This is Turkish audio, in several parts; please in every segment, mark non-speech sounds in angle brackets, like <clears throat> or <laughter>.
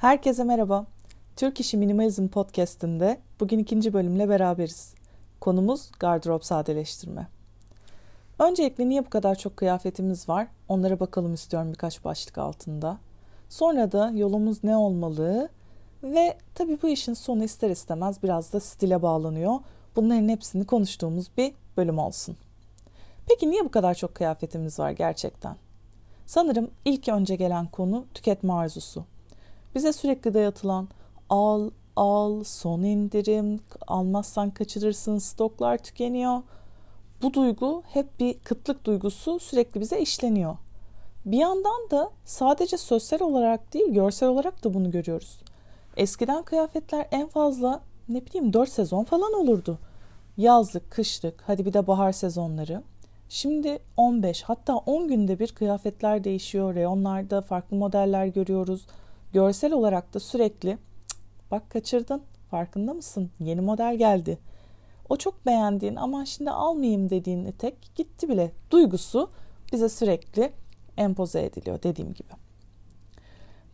Herkese merhaba. Türk İşi Minimalizm Podcast'inde bugün ikinci bölümle beraberiz. Konumuz gardırop sadeleştirme. Öncelikle niye bu kadar çok kıyafetimiz var? Onlara bakalım istiyorum birkaç başlık altında. Sonra da yolumuz ne olmalı? Ve tabii bu işin sonu ister istemez biraz da stile bağlanıyor. Bunların hepsini konuştuğumuz bir bölüm olsun. Peki niye bu kadar çok kıyafetimiz var gerçekten? Sanırım ilk önce gelen konu tüketme arzusu. Bize sürekli dayatılan al, al, son indirim, almazsan kaçırırsın, stoklar tükeniyor. Bu duygu hep bir kıtlık duygusu sürekli bize işleniyor. Bir yandan da sadece sosyal olarak değil görsel olarak da bunu görüyoruz. Eskiden kıyafetler en fazla ne bileyim 4 sezon falan olurdu. Yazlık, kışlık, hadi bir de bahar sezonları. Şimdi 15 hatta 10 günde bir kıyafetler değişiyor. Reyonlarda farklı modeller görüyoruz. Görsel olarak da sürekli bak kaçırdın farkında mısın? Yeni model geldi. O çok beğendiğin ama şimdi almayayım dediğin etek gitti bile. Duygusu bize sürekli empoze ediliyor dediğim gibi.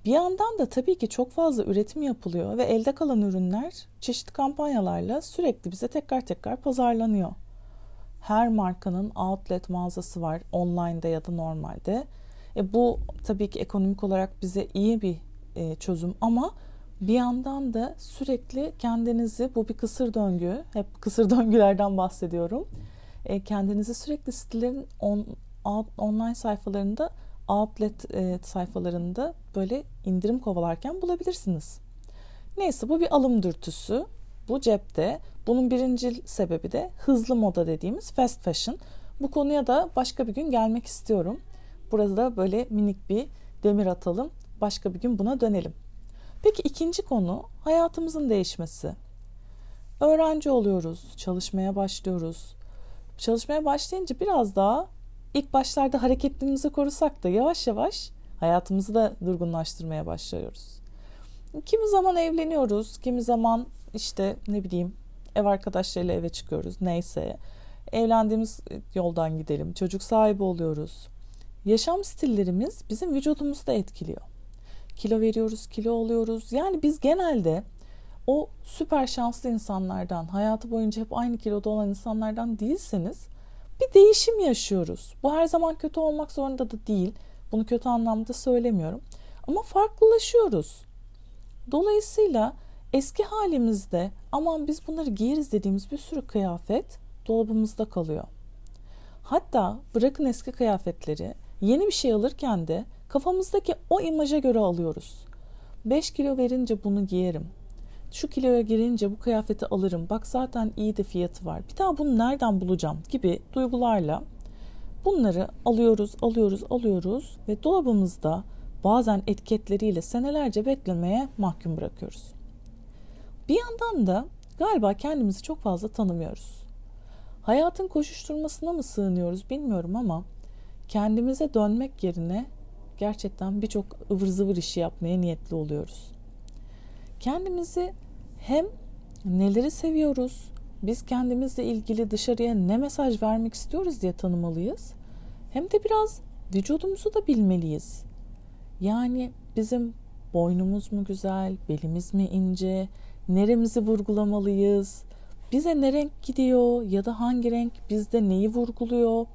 Bir yandan da tabii ki çok fazla üretim yapılıyor ve elde kalan ürünler çeşitli kampanyalarla sürekli bize tekrar tekrar pazarlanıyor. Her markanın outlet mağazası var online'da ya da normalde. E bu tabii ki ekonomik olarak bize iyi bir e, çözüm ama bir yandan da sürekli kendinizi bu bir kısır döngü hep kısır <laughs> döngülerden bahsediyorum e, kendinizi sürekli sitelerin on, out, online sayfalarında outlet e, sayfalarında böyle indirim kovalarken bulabilirsiniz. Neyse bu bir alım dürtüsü. Bu cepte. Bunun birinci sebebi de hızlı moda dediğimiz fast fashion. Bu konuya da başka bir gün gelmek istiyorum. Burada böyle minik bir demir atalım. Başka bir gün buna dönelim. Peki ikinci konu hayatımızın değişmesi. Öğrenci oluyoruz, çalışmaya başlıyoruz. Çalışmaya başlayınca biraz daha ilk başlarda hareketliliğimizi korusak da yavaş yavaş hayatımızı da durgunlaştırmaya başlıyoruz. Kimi zaman evleniyoruz, kimi zaman işte ne bileyim ev arkadaşlarıyla eve çıkıyoruz neyse. Evlendiğimiz yoldan gidelim, çocuk sahibi oluyoruz. Yaşam stillerimiz bizim vücudumuzu da etkiliyor. Kilo veriyoruz, kilo oluyoruz. Yani biz genelde o süper şanslı insanlardan, hayatı boyunca hep aynı kiloda olan insanlardan değilseniz bir değişim yaşıyoruz. Bu her zaman kötü olmak zorunda da değil. Bunu kötü anlamda söylemiyorum. Ama farklılaşıyoruz. Dolayısıyla eski halimizde aman biz bunları giyeriz dediğimiz bir sürü kıyafet dolabımızda kalıyor. Hatta bırakın eski kıyafetleri yeni bir şey alırken de kafamızdaki o imaja göre alıyoruz. 5 kilo verince bunu giyerim. Şu kiloya girince bu kıyafeti alırım. Bak zaten iyi de fiyatı var. Bir daha bunu nereden bulacağım gibi duygularla bunları alıyoruz, alıyoruz, alıyoruz ve dolabımızda bazen etiketleriyle senelerce beklemeye mahkum bırakıyoruz. Bir yandan da galiba kendimizi çok fazla tanımıyoruz. Hayatın koşuşturmasına mı sığınıyoruz bilmiyorum ama kendimize dönmek yerine gerçekten birçok ıvır zıvır işi yapmaya niyetli oluyoruz. Kendimizi hem neleri seviyoruz, biz kendimizle ilgili dışarıya ne mesaj vermek istiyoruz diye tanımalıyız. Hem de biraz vücudumuzu da bilmeliyiz. Yani bizim boynumuz mu güzel, belimiz mi ince, neremizi vurgulamalıyız, bize ne renk gidiyor ya da hangi renk bizde neyi vurguluyor.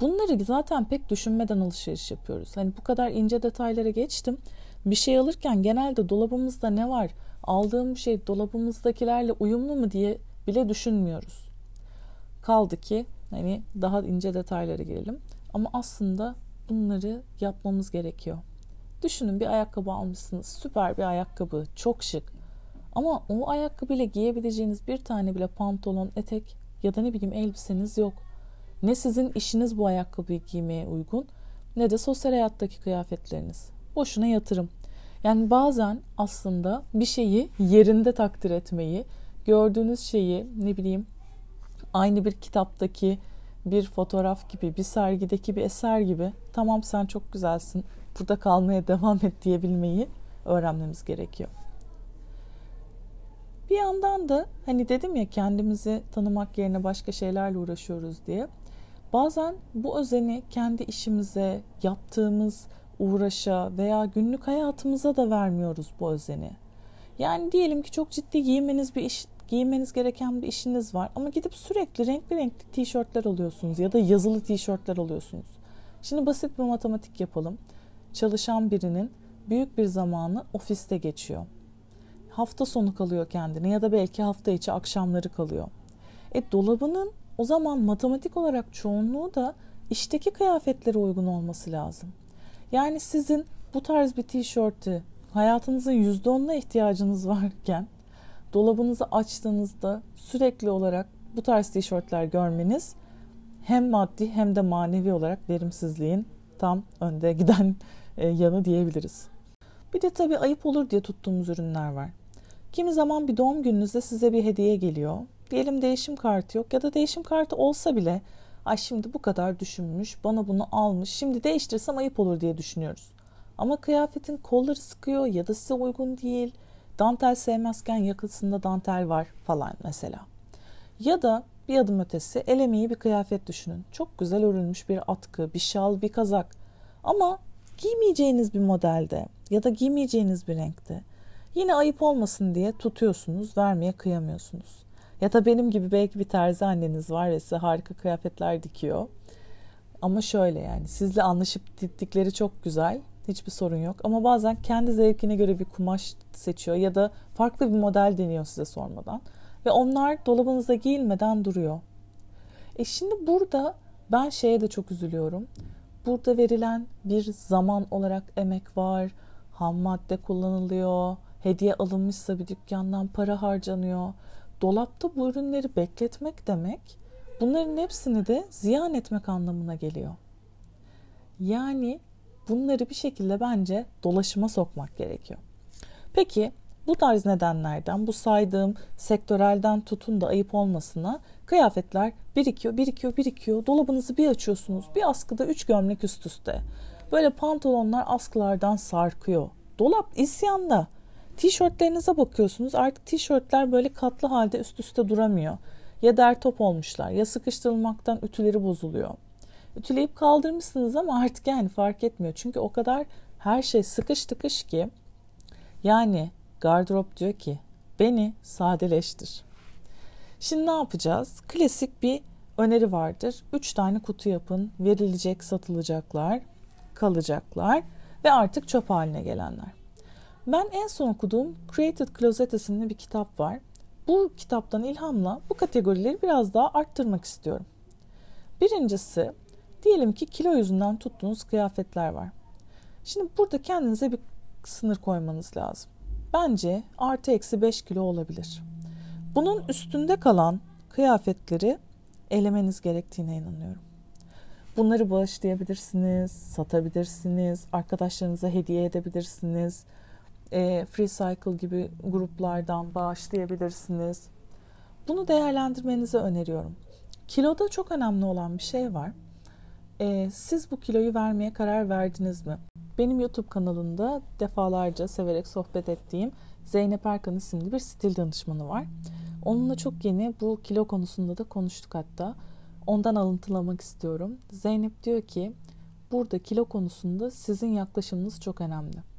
Bunları zaten pek düşünmeden alışveriş yapıyoruz. Hani bu kadar ince detaylara geçtim. Bir şey alırken genelde dolabımızda ne var, aldığım şey dolabımızdakilerle uyumlu mu diye bile düşünmüyoruz. Kaldı ki hani daha ince detaylara girelim. Ama aslında bunları yapmamız gerekiyor. Düşünün bir ayakkabı almışsınız. Süper bir ayakkabı. Çok şık. Ama o ayakkabıyla giyebileceğiniz bir tane bile pantolon, etek ya da ne bileyim elbiseniz yok. Ne sizin işiniz bu ayakkabıyı giymeye uygun ne de sosyal hayattaki kıyafetleriniz. Boşuna yatırım. Yani bazen aslında bir şeyi yerinde takdir etmeyi, gördüğünüz şeyi ne bileyim aynı bir kitaptaki bir fotoğraf gibi, bir sergideki bir eser gibi tamam sen çok güzelsin, burada kalmaya <laughs> devam et diyebilmeyi öğrenmemiz gerekiyor. Bir yandan da hani dedim ya kendimizi tanımak yerine başka şeylerle uğraşıyoruz diye. Bazen bu özeni kendi işimize, yaptığımız uğraşa veya günlük hayatımıza da vermiyoruz bu özeni. Yani diyelim ki çok ciddi giymeniz bir iş giymeniz gereken bir işiniz var ama gidip sürekli renkli renkli tişörtler alıyorsunuz ya da yazılı tişörtler alıyorsunuz. Şimdi basit bir matematik yapalım. Çalışan birinin büyük bir zamanı ofiste geçiyor. Hafta sonu kalıyor kendine ya da belki hafta içi akşamları kalıyor. E dolabının o zaman matematik olarak çoğunluğu da işteki kıyafetlere uygun olması lazım. Yani sizin bu tarz bir tişörtü hayatınızın %10'una ihtiyacınız <laughs> varken dolabınızı açtığınızda sürekli olarak bu tarz tişörtler görmeniz hem maddi hem de manevi olarak verimsizliğin tam önde <laughs> giden e, yanı diyebiliriz. Bir de tabii ayıp olur diye tuttuğumuz ürünler var. Kimi zaman bir doğum gününüzde size bir hediye geliyor. Diyelim değişim kartı yok ya da değişim kartı olsa bile ay şimdi bu kadar düşünmüş, bana bunu almış, şimdi değiştirsem ayıp olur diye düşünüyoruz. Ama kıyafetin kolları sıkıyor ya da size uygun değil. Dantel sevmezken yakasında dantel var falan mesela. Ya da bir adım ötesi el bir kıyafet düşünün. Çok güzel örülmüş bir atkı, bir şal, bir kazak. Ama giymeyeceğiniz bir modelde ya da giymeyeceğiniz bir renkte. Yine ayıp olmasın diye tutuyorsunuz, vermeye kıyamıyorsunuz. Ya da benim gibi belki bir terzi anneniz var ve size harika kıyafetler dikiyor. Ama şöyle yani sizle anlaşıp diktikleri çok güzel. Hiçbir sorun yok. Ama bazen kendi zevkine göre bir kumaş seçiyor ya da farklı bir model deniyor size sormadan. Ve onlar dolabınızda giyilmeden duruyor. E şimdi burada ben şeye de çok üzülüyorum. Burada verilen bir zaman olarak emek var. Ham madde kullanılıyor. Hediye alınmışsa bir dükkandan para harcanıyor. Dolapta bu ürünleri bekletmek demek bunların hepsini de ziyan etmek anlamına geliyor. Yani bunları bir şekilde bence dolaşıma sokmak gerekiyor. Peki bu tarz nedenlerden bu saydığım sektörelden tutun da ayıp olmasına kıyafetler birikiyor, birikiyor, birikiyor. Dolabınızı bir açıyorsunuz. Bir askıda üç gömlek üst üste. Böyle pantolonlar askılardan sarkıyor. Dolap isyanda. Tişörtlerinize bakıyorsunuz. Artık tişörtler böyle katlı halde üst üste duramıyor. Ya der top olmuşlar ya sıkıştırılmaktan ütüleri bozuluyor. Ütüleyip kaldırmışsınız ama artık yani fark etmiyor. Çünkü o kadar her şey sıkış tıkış ki yani gardırop diyor ki beni sadeleştir. Şimdi ne yapacağız? Klasik bir öneri vardır. Üç tane kutu yapın. Verilecek, satılacaklar, kalacaklar ve artık çöp haline gelenler. Ben en son okuduğum Created Closet isimli bir kitap var. Bu kitaptan ilhamla bu kategorileri biraz daha arttırmak istiyorum. Birincisi diyelim ki kilo yüzünden tuttuğunuz kıyafetler var. Şimdi burada kendinize bir sınır koymanız lazım. Bence artı eksi 5 kilo olabilir. Bunun üstünde kalan kıyafetleri elemeniz gerektiğine inanıyorum. Bunları bağışlayabilirsiniz, satabilirsiniz, arkadaşlarınıza hediye edebilirsiniz e, Free Cycle gibi gruplardan bağışlayabilirsiniz. Bunu değerlendirmenizi öneriyorum. Kiloda çok önemli olan bir şey var. E, siz bu kiloyu vermeye karar verdiniz mi? Benim YouTube kanalında defalarca severek sohbet ettiğim Zeynep Erkan isimli bir stil danışmanı var. Onunla çok yeni bu kilo konusunda da konuştuk hatta. Ondan alıntılamak istiyorum. Zeynep diyor ki burada kilo konusunda sizin yaklaşımınız çok önemli.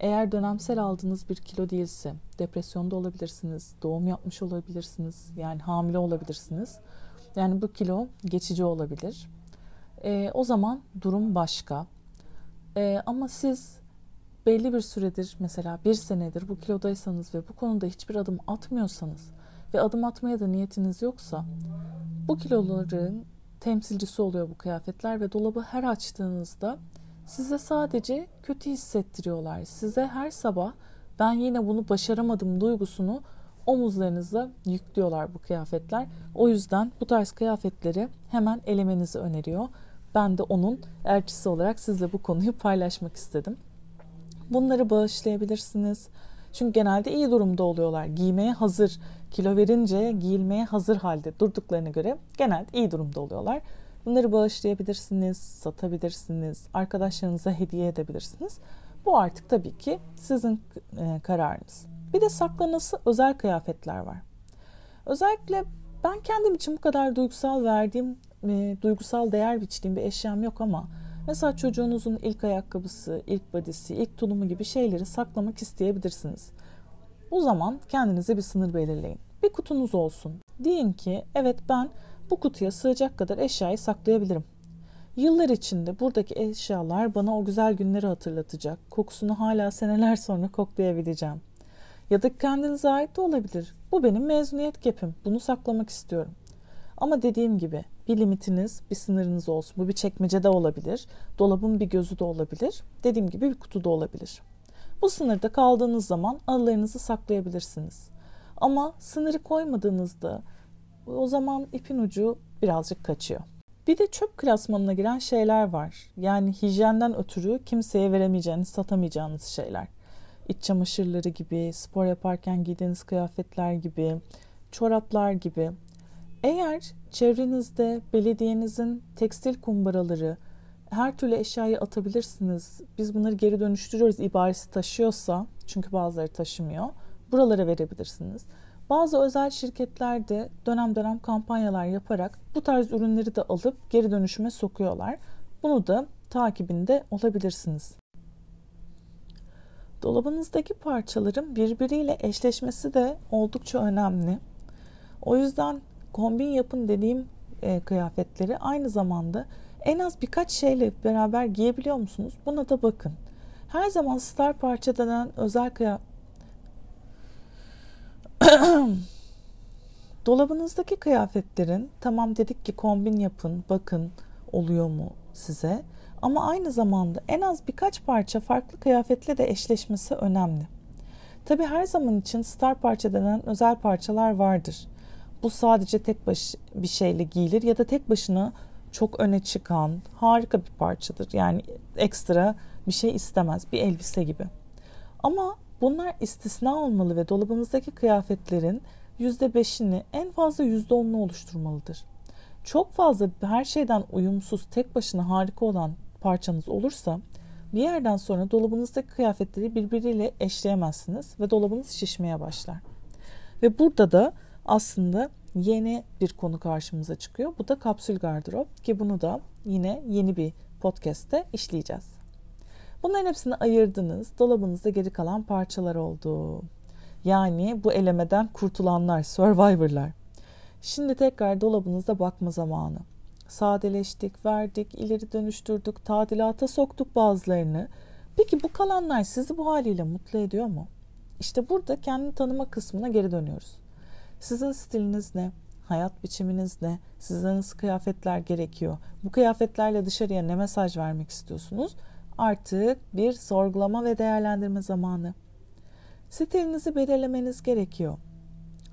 Eğer dönemsel aldığınız bir kilo değilse depresyonda olabilirsiniz, doğum yapmış olabilirsiniz, yani hamile olabilirsiniz. Yani bu kilo geçici olabilir. E, o zaman durum başka. E, ama siz belli bir süredir mesela bir senedir bu kilodaysanız ve bu konuda hiçbir adım atmıyorsanız ve adım atmaya da niyetiniz yoksa bu kiloların temsilcisi oluyor bu kıyafetler ve dolabı her açtığınızda Size sadece kötü hissettiriyorlar. Size her sabah ben yine bunu başaramadım duygusunu omuzlarınıza yüklüyorlar bu kıyafetler. O yüzden bu tarz kıyafetleri hemen elemenizi öneriyor. Ben de onun elçisi olarak sizle bu konuyu paylaşmak istedim. Bunları bağışlayabilirsiniz. Çünkü genelde iyi durumda oluyorlar. Giymeye hazır, kilo verince giyilmeye hazır halde durduklarına göre genelde iyi durumda oluyorlar. Bunları bağışlayabilirsiniz, satabilirsiniz, arkadaşlarınıza hediye edebilirsiniz. Bu artık tabii ki sizin e, kararınız. Bir de saklanası özel kıyafetler var. Özellikle ben kendim için bu kadar duygusal verdiğim, e, duygusal değer biçtiğim bir eşyam yok ama Mesela çocuğunuzun ilk ayakkabısı, ilk badisi, ilk tulumu gibi şeyleri saklamak isteyebilirsiniz. O zaman kendinize bir sınır belirleyin. Bir kutunuz olsun. Deyin ki evet ben bu kutuya sığacak kadar eşyayı saklayabilirim. Yıllar içinde buradaki eşyalar bana o güzel günleri hatırlatacak. Kokusunu hala seneler sonra koklayabileceğim. Ya da kendinize ait de olabilir. Bu benim mezuniyet kepim. Bunu saklamak istiyorum. Ama dediğim gibi bir limitiniz, bir sınırınız olsun. Bu bir çekmecede olabilir. Dolabın bir gözü de olabilir. Dediğim gibi bir kutuda olabilir. Bu sınırda kaldığınız zaman anılarınızı saklayabilirsiniz. Ama sınırı koymadığınızda o zaman ipin ucu birazcık kaçıyor. Bir de çöp klasmanına giren şeyler var. Yani hijyenden ötürü kimseye veremeyeceğiniz, satamayacağınız şeyler. İç çamaşırları gibi, spor yaparken giydiğiniz kıyafetler gibi, çoraplar gibi. Eğer çevrenizde belediyenizin tekstil kumbaraları, her türlü eşyayı atabilirsiniz. Biz bunları geri dönüştürüyoruz ibaresi taşıyorsa, çünkü bazıları taşımıyor. Buralara verebilirsiniz. Bazı özel şirketler de dönem dönem kampanyalar yaparak bu tarz ürünleri de alıp geri dönüşüme sokuyorlar. Bunu da takibinde olabilirsiniz. Dolabınızdaki parçaların birbiriyle eşleşmesi de oldukça önemli. O yüzden kombin yapın dediğim e, kıyafetleri aynı zamanda en az birkaç şeyle beraber giyebiliyor musunuz? Buna da bakın. Her zaman star parça denen özel <clears throat> Dolabınızdaki kıyafetlerin tamam dedik ki kombin yapın, bakın oluyor mu size? Ama aynı zamanda en az birkaç parça farklı kıyafetle de eşleşmesi önemli. Tabi her zaman için star parça denen özel parçalar vardır. Bu sadece tek baş bir şeyle giyilir ya da tek başına çok öne çıkan harika bir parçadır. Yani ekstra bir şey istemez bir elbise gibi. Ama bunlar istisna olmalı ve dolabınızdaki kıyafetlerin %5'ini en fazla %10'unu oluşturmalıdır. Çok fazla her şeyden uyumsuz tek başına harika olan parçanız olursa bir yerden sonra dolabınızdaki kıyafetleri birbiriyle eşleyemezsiniz ve dolabınız şişmeye başlar. Ve burada da aslında yeni bir konu karşımıza çıkıyor. Bu da kapsül gardırop ki bunu da yine yeni bir podcast'te işleyeceğiz. Bunların hepsini ayırdınız. Dolabınızda geri kalan parçalar oldu. Yani bu elemeden kurtulanlar, survivor'lar. Şimdi tekrar dolabınızda bakma zamanı. Sadeleştik, verdik, ileri dönüştürdük, tadilata soktuk bazılarını. Peki bu kalanlar sizi bu haliyle mutlu ediyor mu? İşte burada kendini tanıma kısmına geri dönüyoruz. Sizin stiliniz ne? Hayat biçiminiz ne? Size nasıl kıyafetler gerekiyor? Bu kıyafetlerle dışarıya ne mesaj vermek istiyorsunuz? Artık bir sorgulama ve değerlendirme zamanı. Stilinizi belirlemeniz gerekiyor.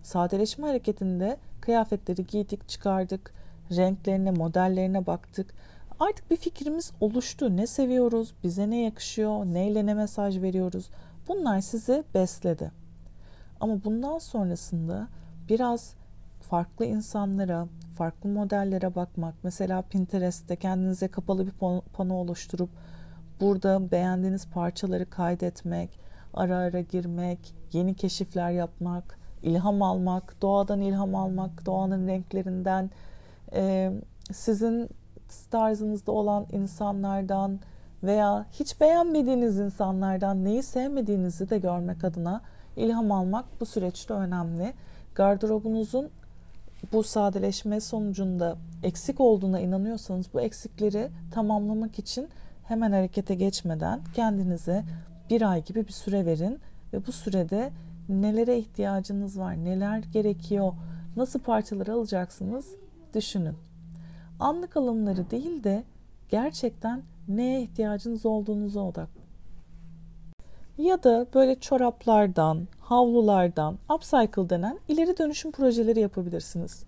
Sadeleşme hareketinde kıyafetleri giydik, çıkardık, renklerine, modellerine baktık. Artık bir fikrimiz oluştu. Ne seviyoruz, bize ne yakışıyor, neyle ne mesaj veriyoruz. Bunlar sizi besledi. Ama bundan sonrasında biraz farklı insanlara, farklı modellere bakmak, mesela Pinterest'te kendinize kapalı bir pano oluşturup burada beğendiğiniz parçaları kaydetmek, ara ara girmek, yeni keşifler yapmak, ilham almak, doğadan ilham almak, doğanın renklerinden, sizin tarzınızda olan insanlardan veya hiç beğenmediğiniz insanlardan neyi sevmediğinizi de görmek adına ilham almak bu süreçte önemli. Gardırobunuzun bu sadeleşme sonucunda eksik olduğuna inanıyorsanız bu eksikleri tamamlamak için hemen harekete geçmeden kendinize bir ay gibi bir süre verin ve bu sürede nelere ihtiyacınız var, neler gerekiyor, nasıl parçalar alacaksınız düşünün. Anlık alımları değil de gerçekten neye ihtiyacınız olduğunuza odaklanın. Ya da böyle çoraplardan, havlulardan, upcycle denen ileri dönüşüm projeleri yapabilirsiniz.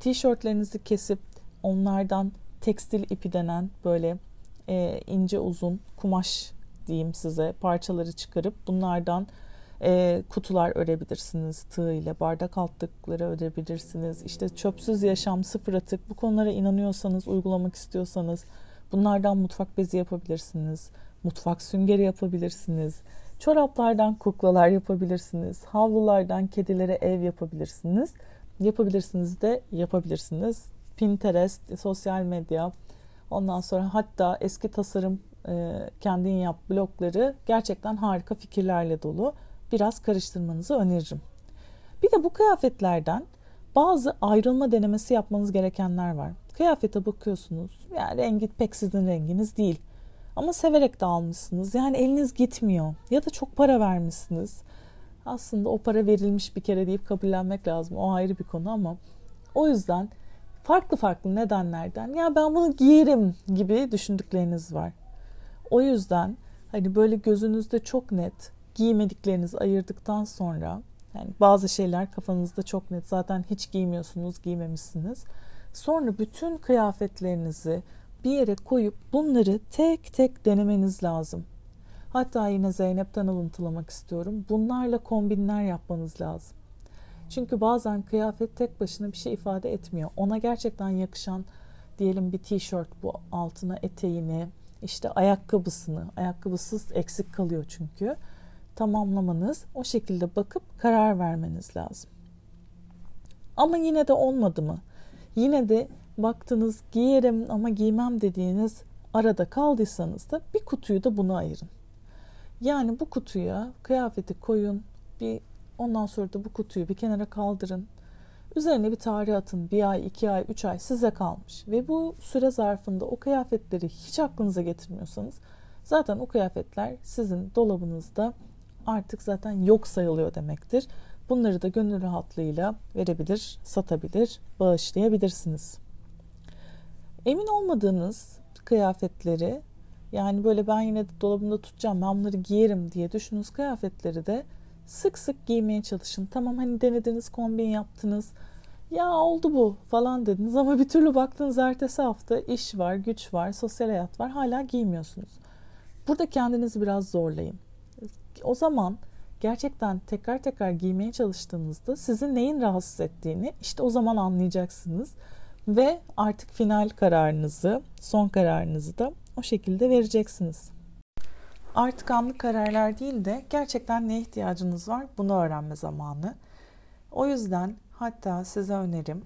Tişörtlerinizi kesip onlardan tekstil ipi denen böyle e, ince uzun kumaş diyeyim size parçaları çıkarıp bunlardan e, kutular örebilirsiniz tığ ile bardak altlıkları örebilirsiniz. İşte çöpsüz yaşam sıfır atık bu konulara inanıyorsanız uygulamak istiyorsanız bunlardan mutfak bezi yapabilirsiniz mutfak süngeri yapabilirsiniz çoraplardan kuklalar yapabilirsiniz havlulardan kedilere ev yapabilirsiniz. Yapabilirsiniz de yapabilirsiniz. Pinterest sosyal medya Ondan sonra hatta eski tasarım e, kendin yap blokları gerçekten harika fikirlerle dolu. Biraz karıştırmanızı öneririm. Bir de bu kıyafetlerden bazı ayrılma denemesi yapmanız gerekenler var. Kıyafete bakıyorsunuz. Yani rengi pek sizin renginiz değil. Ama severek de almışsınız. Yani eliniz gitmiyor. Ya da çok para vermişsiniz. Aslında o para verilmiş bir kere deyip kabullenmek lazım. O ayrı bir konu ama o yüzden farklı farklı nedenlerden ya ben bunu giyerim gibi düşündükleriniz var. O yüzden hani böyle gözünüzde çok net giymediklerinizi ayırdıktan sonra yani bazı şeyler kafanızda çok net zaten hiç giymiyorsunuz, giymemişsiniz. Sonra bütün kıyafetlerinizi bir yere koyup bunları tek tek denemeniz lazım. Hatta yine Zeynep'ten alıntılamak istiyorum. Bunlarla kombinler yapmanız lazım. Çünkü bazen kıyafet tek başına bir şey ifade etmiyor. Ona gerçekten yakışan diyelim bir tişört bu altına eteğini, işte ayakkabısını, ayakkabısız eksik kalıyor çünkü. Tamamlamanız, o şekilde bakıp karar vermeniz lazım. Ama yine de olmadı mı? Yine de baktınız giyerim ama giymem dediğiniz arada kaldıysanız da bir kutuyu da bunu ayırın. Yani bu kutuya kıyafeti koyun, bir ondan sonra da bu kutuyu bir kenara kaldırın. Üzerine bir tarih atın. Bir ay, iki ay, üç ay size kalmış. Ve bu süre zarfında o kıyafetleri hiç aklınıza getirmiyorsanız zaten o kıyafetler sizin dolabınızda artık zaten yok sayılıyor demektir. Bunları da gönül rahatlığıyla verebilir, satabilir, bağışlayabilirsiniz. Emin olmadığınız kıyafetleri yani böyle ben yine de dolabımda tutacağım ben bunları giyerim diye düşündüğünüz kıyafetleri de sık sık giymeye çalışın. Tamam hani denediniz kombin yaptınız ya oldu bu falan dediniz ama bir türlü baktığınız ertesi hafta iş var, güç var, sosyal hayat var hala giymiyorsunuz. Burada kendinizi biraz zorlayın. O zaman gerçekten tekrar tekrar giymeye çalıştığınızda sizin neyin rahatsız ettiğini işte o zaman anlayacaksınız ve artık final kararınızı, son kararınızı da o şekilde vereceksiniz. Artık anlık kararlar değil de gerçekten ne ihtiyacınız var bunu öğrenme zamanı. O yüzden hatta size önerim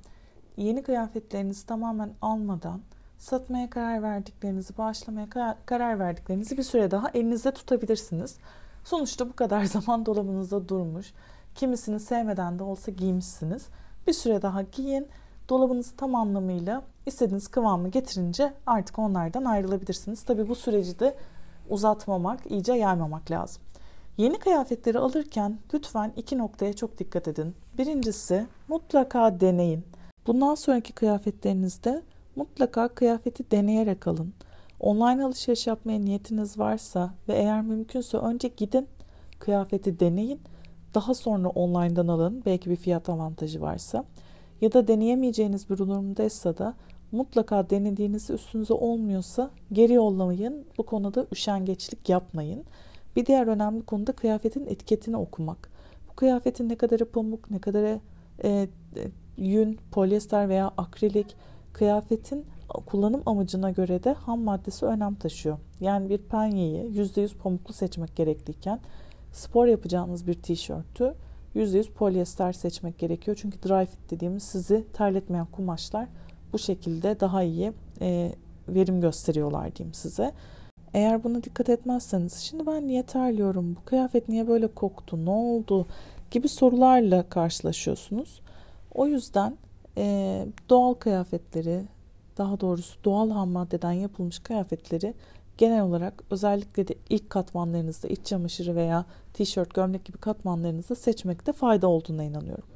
yeni kıyafetlerinizi tamamen almadan satmaya karar verdiklerinizi, bağışlamaya karar verdiklerinizi bir süre daha elinizde tutabilirsiniz. Sonuçta bu kadar <laughs> zaman dolabınızda durmuş. Kimisini sevmeden de olsa giymişsiniz. Bir süre daha giyin. Dolabınızı tam anlamıyla istediğiniz kıvamı getirince artık onlardan ayrılabilirsiniz. Tabi bu süreci de uzatmamak, iyice yaymamak lazım. Yeni kıyafetleri alırken lütfen iki noktaya çok dikkat edin. Birincisi mutlaka deneyin. Bundan sonraki kıyafetlerinizde mutlaka kıyafeti deneyerek alın. Online alışveriş yapmaya niyetiniz varsa ve eğer mümkünse önce gidin kıyafeti deneyin. Daha sonra online'dan alın belki bir fiyat avantajı varsa. Ya da deneyemeyeceğiniz bir durumdaysa da mutlaka denediğiniz üstünüze olmuyorsa geri yollamayın. Bu konuda üşengeçlik yapmayın. Bir diğer önemli konu da kıyafetin etiketini okumak. Bu kıyafetin ne kadarı pamuk, ne kadarı e, e, yün, polyester veya akrilik kıyafetin kullanım amacına göre de ham maddesi önem taşıyor. Yani bir penyeyi %100 pamuklu seçmek gerekliyken spor yapacağınız bir tişörtü %100 polyester seçmek gerekiyor. Çünkü dry fit dediğimiz sizi terletmeyen kumaşlar bu şekilde daha iyi e, verim gösteriyorlar diyeyim size. Eğer buna dikkat etmezseniz şimdi ben niye terliyorum, bu kıyafet niye böyle koktu, ne oldu gibi sorularla karşılaşıyorsunuz. O yüzden e, doğal kıyafetleri, daha doğrusu doğal ham maddeden yapılmış kıyafetleri genel olarak özellikle de ilk katmanlarınızda iç çamaşırı veya tişört, gömlek gibi katmanlarınızda seçmekte fayda olduğuna inanıyorum.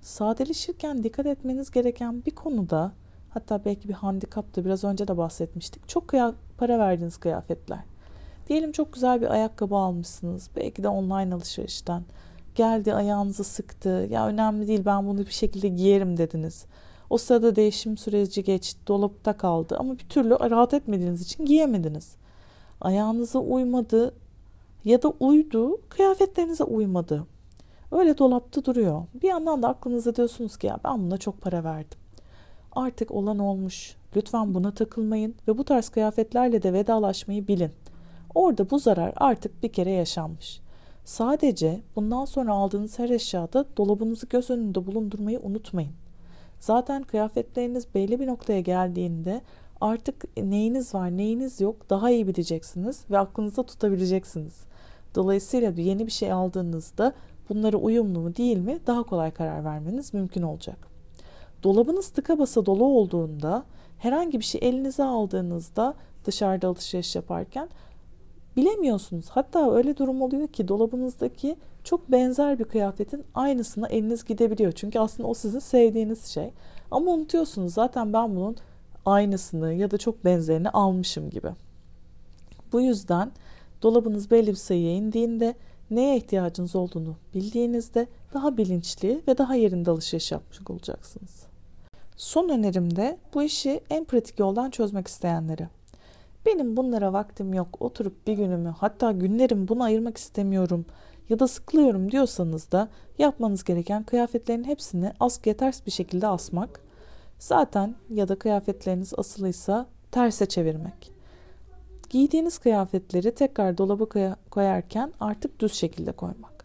Sadeleşirken dikkat etmeniz gereken bir konuda hatta belki bir handikap da biraz önce de bahsetmiştik. Çok kıya, para verdiğiniz kıyafetler. Diyelim çok güzel bir ayakkabı almışsınız. Belki de online alışverişten. Geldi ayağınızı sıktı. Ya önemli değil ben bunu bir şekilde giyerim dediniz. O sırada değişim süreci geçti, dolapta kaldı ama bir türlü rahat etmediğiniz için giyemediniz. Ayağınıza uymadı ya da uydu, kıyafetlerinize uymadı. Öyle dolapta duruyor. Bir yandan da aklınıza diyorsunuz ki ya ben buna çok para verdim. Artık olan olmuş. Lütfen buna takılmayın ve bu tarz kıyafetlerle de vedalaşmayı bilin. Orada bu zarar artık bir kere yaşanmış. Sadece bundan sonra aldığınız her eşyada dolabınızı göz önünde bulundurmayı unutmayın. Zaten kıyafetleriniz belli bir noktaya geldiğinde Artık neyiniz var, neyiniz yok daha iyi bileceksiniz ve aklınızda tutabileceksiniz. Dolayısıyla yeni bir şey aldığınızda bunlara uyumlu mu değil mi daha kolay karar vermeniz mümkün olacak. Dolabınız tıka basa dolu olduğunda herhangi bir şey elinize aldığınızda dışarıda alışveriş yaparken bilemiyorsunuz. Hatta öyle durum oluyor ki dolabınızdaki çok benzer bir kıyafetin aynısına eliniz gidebiliyor. Çünkü aslında o sizin sevdiğiniz şey. Ama unutuyorsunuz zaten ben bunun aynısını ya da çok benzerini almışım gibi. Bu yüzden dolabınız belli bir sayıya indiğinde neye ihtiyacınız olduğunu bildiğinizde daha bilinçli ve daha yerinde alışveriş yapmış olacaksınız. Son önerim de bu işi en pratik yoldan çözmek isteyenlere. Benim bunlara vaktim yok. Oturup bir günümü hatta günlerimi buna ayırmak istemiyorum ya da sıkılıyorum diyorsanız da yapmanız gereken kıyafetlerin hepsini askıya ters bir şekilde asmak. Zaten ya da kıyafetleriniz asılıysa terse çevirmek. Giydiğiniz kıyafetleri tekrar dolaba koyarken artık düz şekilde koymak.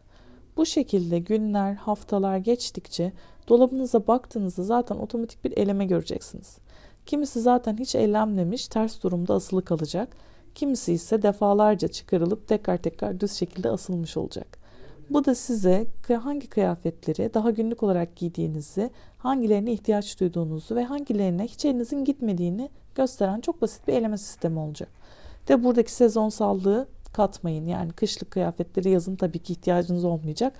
Bu şekilde günler, haftalar geçtikçe dolabınıza baktığınızda zaten otomatik bir eleme göreceksiniz. Kimisi zaten hiç ellenmemiş, ters durumda asılı kalacak. Kimisi ise defalarca çıkarılıp tekrar tekrar düz şekilde asılmış olacak. Bu da size hangi kıyafetleri daha günlük olarak giydiğinizi, hangilerine ihtiyaç duyduğunuzu ve hangilerine hiç elinizin gitmediğini gösteren çok basit bir eleme sistemi olacak. De buradaki sezonsallığı katmayın. Yani kışlık kıyafetleri yazın tabii ki ihtiyacınız olmayacak.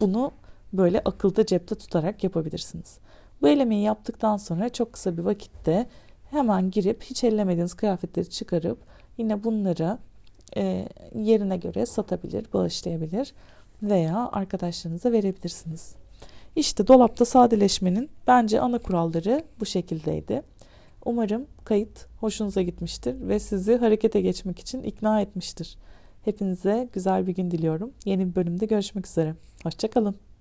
Bunu böyle akılda cepte tutarak yapabilirsiniz. Bu elemeyi yaptıktan sonra çok kısa bir vakitte hemen girip hiç ellemediğiniz kıyafetleri çıkarıp yine bunları e, yerine göre satabilir, bağışlayabilir veya arkadaşlarınıza verebilirsiniz. İşte dolapta sadeleşmenin bence ana kuralları bu şekildeydi. Umarım kayıt hoşunuza gitmiştir ve sizi harekete geçmek için ikna etmiştir. Hepinize güzel bir gün diliyorum. Yeni bir bölümde görüşmek üzere. Hoşçakalın.